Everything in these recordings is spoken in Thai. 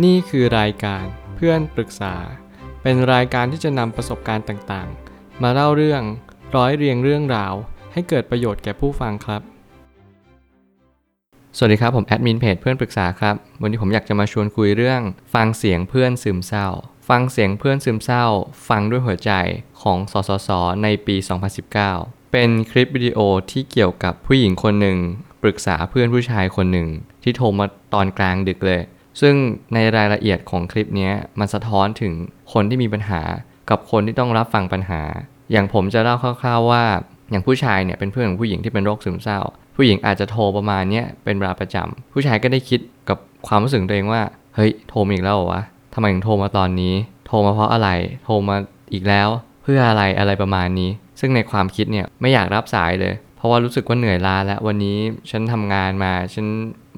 นี่คือรายการเพื่อนปรึกษา เป็นรายการที่จะนำประสบการณ์ต่างๆ มาเล่าเรื่องร้อยเรียงเรื่องราว ให้เกิดประโยชน์แก่ผู้ฟังครับ สวัสดีครับผมแอดมินเพจเพื่อนปรึกษาครับ วันนี้ผมอยากจะมาชวนคุยเรื่อง ฟังเสียงเพื่อนซึมเศร้า ฟังเสียงเพื่อนซึมเศร้า ฟังด้วยหัวใจของสสส ในปี 2019 เป็นคลิปวิดีโอที่เกี่ยวกับผู้หญิงคนหนึ่งปรึกษาเพื่อนผู้ชายคนหนึ่งที่โทรมาตอนกลางดึกเลย ซึ่งในรายละเอียดของคลิปนี้มันสะท้อนถึงคนที่มีปัญหากับคนที่ต้องรับฟังปัญหา อย่างผมจะเล่าคร่าว ๆว่า อย่างผู้ชายเนี่ยเป็นเพื่อนของผู้หญิงที่เป็นโรคซึมเศร้า ผู้หญิงอาจจะโทรประมาณเนี้ยเป็นเวลาประจำผู้ชายก็ได้คิดกับความรู้สึกตัวเองว่าเฮ้ยโทรมาอีกแล้ววะทำไมถึงโทรมาตอนนี้ โทรมาเพราะอะไรโทรมาอีกแล้ว เพื่ออะไรอะไรประมาณนี้ ซึ่งในความคิดเนี่ยไม่อยากรับสายเลย เพราะว่ารู้สึกว่าเหนื่อยล้าแล้ววันนี้ฉันทำงานมาฉัน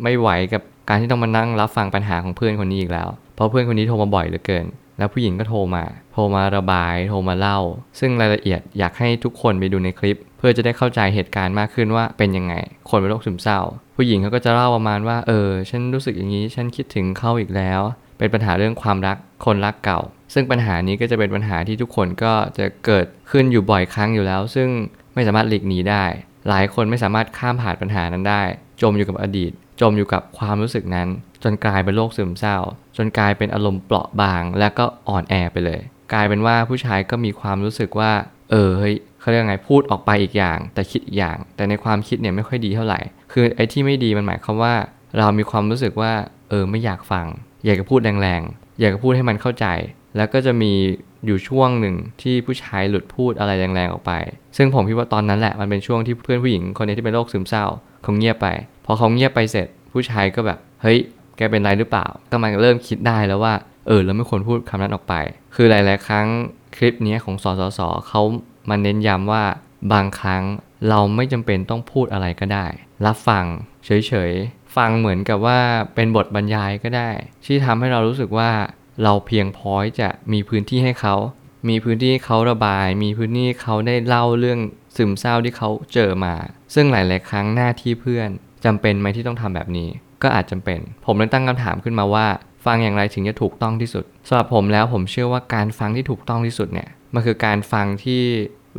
ไม่ไหวกับ การที่ต้องมานั่งรับฟังปัญหาของเพื่อนคนนี้อีกแล้ว เพราะเพื่อนคนนี้โทรมาบ่อยเหลือเกิน แล้วผู้หญิงก็โทรมา โทรมาระบาย โทรมาเล่า ซึ่งรายละเอียดอยากให้ทุกคนไปดูในคลิป เพื่อจะได้เข้าใจเหตุการณ์มากขึ้นว่าเป็นยังไง คนเป็นโรคซึมเศร้า ผู้หญิงเขาก็จะเล่าประมาณว่า เออ ฉันรู้สึกอย่างนี้ ฉันคิดถึงเขาอีกแล้ว เป็นปัญหาเรื่องความรัก คนรักเก่า ซึ่งปัญหานี้ก็จะเป็นปัญหาที่ทุกคนก็จะเกิดขึ้นอยู่บ่อยครั้งอยู่แล้ว ซึ่งไม่สามารถหลีกหนีได้ หลายคนไม่สามารถข้ามผ่านปัญหานั้นได้ จมอยู่กับอดีต จมอยู่กับความรู้สึกนั้น จนกลายเป็นโรคซึมเศร้า จนกลายเป็นอารมณ์เปราะบาง และก็อ่อนแอไปเลย กลายเป็นว่าผู้ชายก็มีความรู้สึกว่า เออเฮ้ยเขาเรียกไงพูดออกไปอีกอย่าง แต่คิดอีกอย่าง แต่ในความคิดเนี่ยไม่ค่อยดีเท่าไหร่ คือไอ้ที่ไม่ดีมันหมายความว่า เรามีความรู้สึกว่า เออไม่อยากฟัง อยากจะพูดแรงๆอยากจะพูดให้มันเข้าใจ แล้วก็จะมีอยู่ช่วงหนึ่งที่ผู้ชายหลุดพูดอะไรแรงๆออกไป ซึ่งผมคิดว่าตอนนั้นแหละมันเป็นช่วงที่เพื่อนผู้หญิงคนนี้ที่เป็นโรคซึมเศร้า เขาเงียบไป พอเขาเงียบไปเสร็จ ผู้ชายก็แบบ เฮ้ย แกเป็นไรหรือเปล่า ก็มันเริ่มคิดได้แล้วว่า เออ เราไม่ควรพูดคำนั้นออกไป คือหลาย ๆ ครั้งคลิปนี้ของสสสเขามาเน้นย้ำว่าบางครั้งเราไม่จำเป็นต้องพูดอะไรก็ได้ รับฟังเฉย ๆ ฟังเหมือนกับว่าเป็นบทบรรยายก็ได้ ที่ทำให้เรารู้สึกว่าเราเพียงพอจะมีพื้นที่ให้เขา มีพื้นที่เขาระบาย มีพื้นที่เขาได้เล่าเรื่อง ซึมเศร้าที่เขาเจอมา ซึ่งหลาย ๆ ครั้งหน้าที่เพื่อนจำเป็นไหมที่ต้องทำแบบนี้ ก็อาจจำเป็น ผมเลยตั้งคำถามขึ้นมาว่า ฟังอย่างไรถึงจะถูกต้องที่สุดสำหรับผมแล้วผมเชื่อว่าการฟังที่ถูกต้องที่สุดเนี่ยมันคือการฟังที่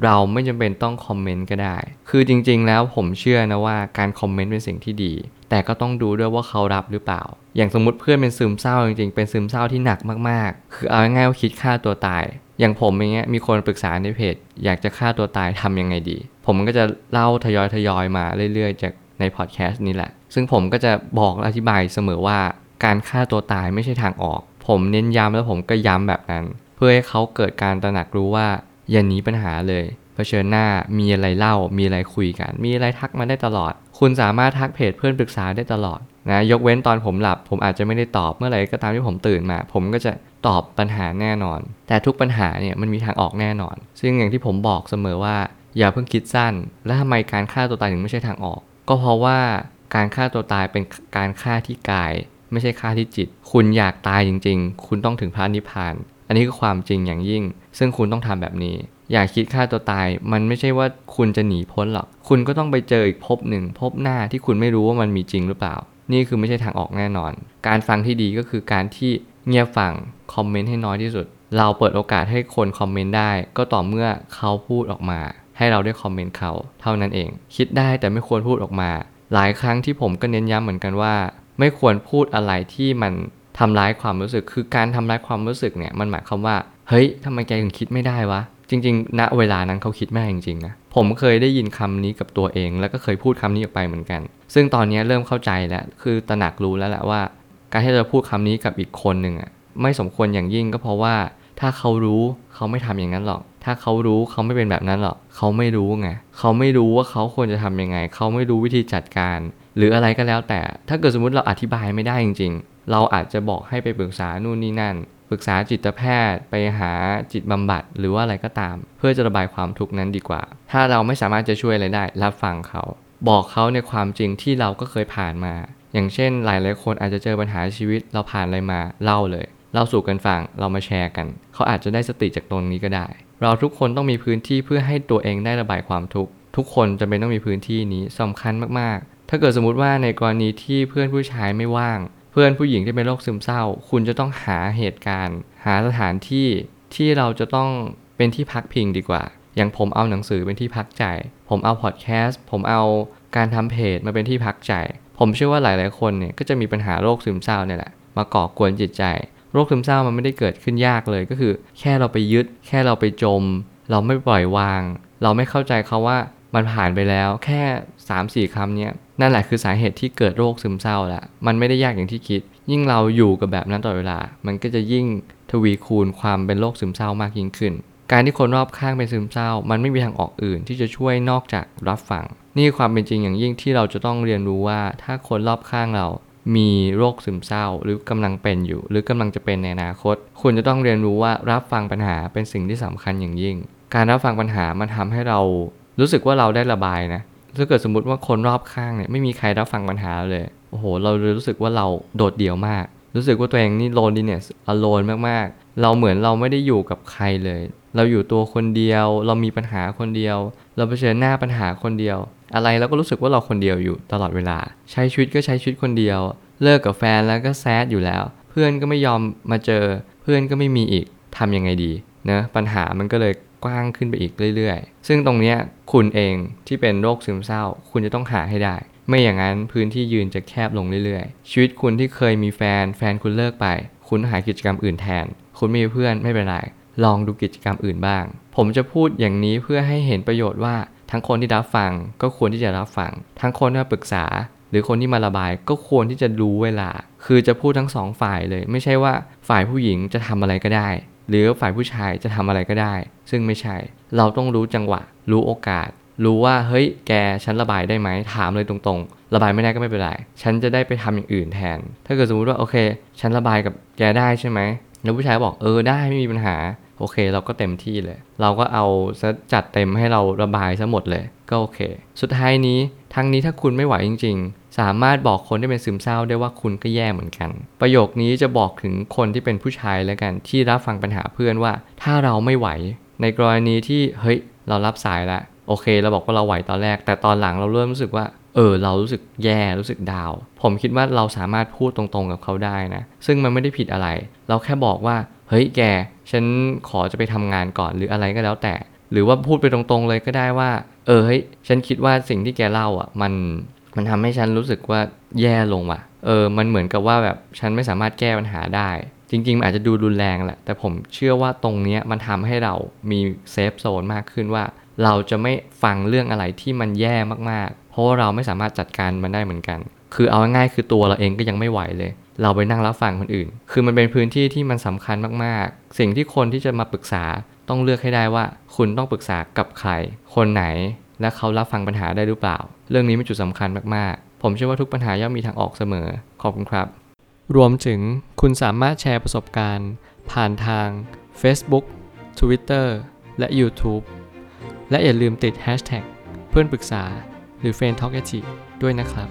เราไม่จำเป็นต้องคอมเมนต์ก็ได้ คือจริง ๆ แล้วผมเชื่อนะว่าการคอมเมนต์เป็นสิ่งที่ดี แต่ก็ต้องดูด้วยว่าเขารับหรือเปล่า อย่างสมมติเพื่อนเป็นซึมเศร้าจริงๆ เป็นซึมเศร้าที่หนักมากๆ คือเอาง่ายๆว่าคิดฆ่าตัวตาย อย่างผมอย่างเงี้ยมีคนปรึกษาในเพจ อยากจะฆ่าตัวตายทำยังไงดี ผมก็จะเล่าทยอยทยอยมาเรื่อยๆ จากในพอดแคสต์นี้แหละ ซึ่งผมก็จะบอกอธิบายเสมอว่าการฆ่าตัวตายไม่ใช่ทางออก ผมเน้นย้ำแล้วผมก็ย้ำแบบนั้น เพื่อให้เขาเกิดการตระหนักรู้ว่าอย่าหนีปัญหาเลยเผชิญหน้ามีอะไรเล่า มีอะไรคุยกัน มีอะไรทักมาได้ตลอด คุณสามารถทักเพจเพื่อนปรึกษาได้ตลอด นะยกเว้นตอนผมหลับ ผมอาจจะไม่ได้ตอบเมื่อไหร่ก็ตามที่ผมตื่นมา ผมก็จะตอบปัญหาแน่นอน แต่ทุกปัญหาเนี่ยมันมีทางออกแน่นอน ซึ่งอย่างที่ผมบอกเสมอว่า อย่าเพิ่งคิดสั้น แล้วทำไมการฆ่าตัวตายถึงไม่ใช่ทางออก ก็เพราะว่าการฆ่าตัวตายเป็นการฆ่าที่กาย ไม่ใช่ฆ่าที่จิต คุณอยากตายจริง ๆ คุณต้องถึงพระนิพพาน อันนี้คือความจริงอย่างยิ่ง ซึ่งคุณต้องทำแบบนี้อย่าคิดฆ่าตัวตาย มันไม่ใช่ว่าคุณจะหนีพ้นหรอก คุณก็ต้องไปเจออีกภพหนึ่งภพหน้าที่คุณไม่รู้ว่ามันมีจริงหรือเปล่า นี่คือไม่ใช่ทางออกแน่นอน การฟังที่ดีก็คือการที่เงียบฟังคอมเมนต์ให้น้อยที่สุด เราเปิดโอกาสให้คนคอมเมนต์ได้ ก็ต่อเมื่อเขาพูดออกมา ให้เราได้คอมเมนต์เขาเท่านั้นเอง คิดได้แต่ไม่ควรพูดออกมา หลายครั้งที่ผมก็เน้นย้ำเหมือนกันว่า ไม่ควรพูดอะไรที่มันทำร้ายความรู้สึก คือการทำร้ายความรู้สึกเนี่ยมันหมายความว่า เฮ้ยทำไมแกถึงคิดไม่ได้วะ จริงๆ ณ เวลานั้นเขาคิดไม่จริงๆนะ ผมเคยได้ยินคำนี้กับตัวเอง แล้วก็เคยพูดคำนี้ออกไปเหมือนกัน ซึ่งตอนนี้เริ่มเข้าใจแล้ว คือตระหนักรู้แล้วแหละว่า การที่เราพูดคำนี้กับอีกคนหนึ่งอะ ไม่สมควรอย่างยิ่งก็เพราะว่า ถ้าเขารู้เขาไม่ทำอย่างนั้นหรอก ถ้าเขารู้เขาไม่เป็นแบบนั้นหรอก เขาไม่รู้ไง เขาไม่รู้ว่าเขาควรจะทำยังไง เขาไม่รู้วิธีจัดการ หรืออะไรก็แล้วแต่ ถ้าเกิดสมมติเราอธิบายไม่ได้จริง ๆ เราอาจจะบอกให้ไปปรึกษานู่นนี่นั่น ปรึกษาจิตแพทย์ ไปหาจิตบำบัดหรือว่าอะไรก็ตาม เพื่อจะระบายความทุกข์นั้นดีกว่า ถ้าเราไม่สามารถจะช่วยอะไรได้ รับฟังเขา บอกเขาในความจริงที่เราก็เคยผ่านมา อย่างเช่น หลายหลายคนอาจจะเจอปัญหาชีวิตเราผ่านอะไรมาเล่าเลยเล่าสู่กันฟังเรามาแชร์กัน เขาอาจจะได้สติจากตรงนี้ก็ได้ เราทุกคนต้องมีพื้นที่เพื่อให้ตัวเองได้ระบายความทุกข์ทุกคนจะเป็นต้องมีพื้นที่นี้สำคัญมากๆ ถ้าเกิดสมมติว่าในกรณีที่เพื่อนผู้ชายไม่ว่าง พื่อนผู้หญิงที่เป็นโรคซึมเศร้า คุณจะต้องหาเหตุการณ์ หาสถานที่ที่เราจะต้องเป็นที่พักพิงดีกว่า อย่างผมเอาหนังสือเป็นที่พักใจ ผมเอาพอดแคสต์ ผมเอาการทำเพจมาเป็นที่พักใจ ผมเชื่อว่าหลาย ๆ คนเนี่ยก็จะมีปัญหาโรคซึมเศร้าเนี่ยแหละ มาก่อกวนจิตใจ โรคซึมเศร้ามันไม่ได้เกิดขึ้นยากเลย ก็คือ แค่เราไปยึด แค่เราไปจม เราไม่ปล่อยวาง เราไม่เข้าใจเขาว่า มันผ่านไปแล้วแค่3-4คำเนี้ยนั่นแหละคือสาเหตุที่เกิดโรคซึมเศร้าแหละมันไม่ได้ยากอย่างที่คิด ยิ่งเราอยู่กับแบบนั้นตลอดเวลา มันก็จะยิ่งทวีคูณความเป็นโรคซึมเศร้ามากยิ่งขึ้น การที่คนรอบข้างเป็นซึมเศร้า มันไม่มีทางออกอื่นที่จะช่วยนอกจากรับฟัง นี่ความเป็นจริงอย่างยิ่งที่เราจะต้องเรียนรู้ว่า ถ้าคนรอบข้างเรามีโรคซึมเศร้า หรือกำลังเป็นอยู่ หรือกำลังจะเป็นในอนาคต คุณจะต้องเรียนรู้ว่ารับฟังปัญหาเป็นสิ่งที่สำคัญอย่างยิ่ง การรับฟังปัญหามันทำให้เรา รู้สึกว่าเราได้ระบายนะถ้าเกิดสมมติว่าคนรอบข้างเนี่ยไม่มีใครรับฟังปัญหาเลย โอ้โห เรารู้สึกว่าเราโดดเดี่ยวมาก รู้สึกว่าตัวเองนี่โลนดีเนสอโลนมากๆ เราเหมือนเราไม่ได้อยู่กับใครเลย เราอยู่ตัวคนเดียว เรามีปัญหาคนเดียว เราเผชิญหน้าปัญหาคนเดียว อะไรเราก็รู้สึกว่าเราคนเดียวอยู่ตลอดเวลา ใช้ชีวิตก็ใช้ชีวิตคนเดียว เลิกกับแฟนแล้วก็แซดอยู่แล้ว เพื่อนก็ไม่ยอมมาเจอ เพื่อนก็ไม่มีอีกทำยังไงดีนะปัญหามันก็เลย กว้างขึ้นไปอีกเรื่อยๆ ซึ่งตรงเนี้ยคุณเองที่เป็นโรคซึมเศร้า คุณจะต้องหาให้ได้ ไม่อย่างนั้นพื้นที่ยืนจะแคบลงเรื่อยๆ ชีวิตคุณที่เคยมีแฟนแฟนคุณเลิกไป คุณหากิจกรรมอื่นแทน คุณไม่มีเพื่อนไม่เป็นไรลองดูกิจกรรมอื่นบ้าง ผมจะพูดอย่างนี้เพื่อให้เห็นประโยชน์ว่าทั้งคนที่รับฟังก็ควรที่จะรับฟัง ทั้งคนที่มาปรึกษา หรือคนที่มาระบายก็ควรที่จะรู้เวลา คือจะพูดทั้งสองฝ่ายเลย ไม่ใช่ว่าฝ่ายผู้หญิงจะทำอะไรก็ได้ หรือฝ่ายผู้ชายจะทำอะไรก็ได้ ซึ่งไม่ใช่ เราต้องรู้จังหวะ รู้โอกาส รู้ว่าเฮ้ยแกฉันระบายได้ไหมถามเลยตรงๆ ระบายไม่ได้ก็ไม่เป็นไรฉันจะได้ไปทำอย่างอื่นแทน ถ้าเกิดสมมติว่าโอเค ฉันระบายกับแกได้ใช่ไหมแล้วผู้ชายบอกเออได้ไม่มีปัญหาโอเค เราก็เต็มที่เลย เราก็เอาซะจัดเต็มให้เราระบายซะหมดเลย ก็โอเค สุดท้ายนี้ทั้งนี้ถ้าคุณไม่ไหวจริง ๆ สามารถบอกคนที่เป็นซึมเศร้าได้ว่าคุณก็แย่เหมือนกัน ประโยคนี้จะบอกถึงคนที่เป็นผู้ชายแล้วกันที่รับฟังปัญหาเพื่อนว่า ถ้าเราไม่ไหว ในกรณีที่เฮ้ยเรารับสายแล้วโอเค เราบอกว่าเราไหวตอนแรก แต่ตอนหลังเราเริ่มรู้สึกว่าเออเรารู้สึกแย่รู้สึกดาว ผมคิดว่าเราสามารถพูดตรงๆกับเขาได้นะ ซึ่งมันไม่ได้ผิดอะไร เราแค่บอกว่า เฮ้ยแก ฉันขอจะไปทำงานก่อนหรืออะไรก็แล้วแต่ หรือว่าพูดไปตรงๆเลยก็ได้ว่า เออเฮ้ยฉันคิดว่าสิ่งที่แกเล่าอะ มันมันทำให้ฉันรู้สึกว่าแย่ลงว่ะ เออ มันเหมือนกับว่าแบบฉันไม่สามารถแก้ปัญหาได้ จริง ๆ มันอาจจะดูรุนแรงแหละ แต่ผมเชื่อว่าตรงเนี้ยมันทำให้เรามีเซฟโซนมากขึ้นว่า เราจะไม่ฟังเรื่องอะไรที่มันแย่มากๆ เพราะว่าเราไม่สามารถจัดการมันได้เหมือนกัน คือเอาง่ายๆคือตัวเราเองก็ยังไม่ไหวเลย เราไปนั่งรับฟังคนอื่น คือมันเป็นพื้นที่ที่มันสำคัญมากๆ สิ่งที่คนที่จะมาปรึกษาต้องเลือกให้ได้ว่า คุณต้องปรึกษากับใคร คนไหน และเขารับฟังปัญหาได้หรือเปล่า เรื่องนี้เป็นจุดสำคัญมากๆ ผมเชื่อว่าทุกปัญหาย่อมมีทางออกเสมอ ขอบคุณครับ รวมถึงคุณสามารถแชร์ประสบการณ์ ผ่านทาง Facebook Twitter และ YouTube และอย่าลืมติด Hashtag เพื่อนปรึกษาหรือ f r ร e n d Talk ด้วยนะครับ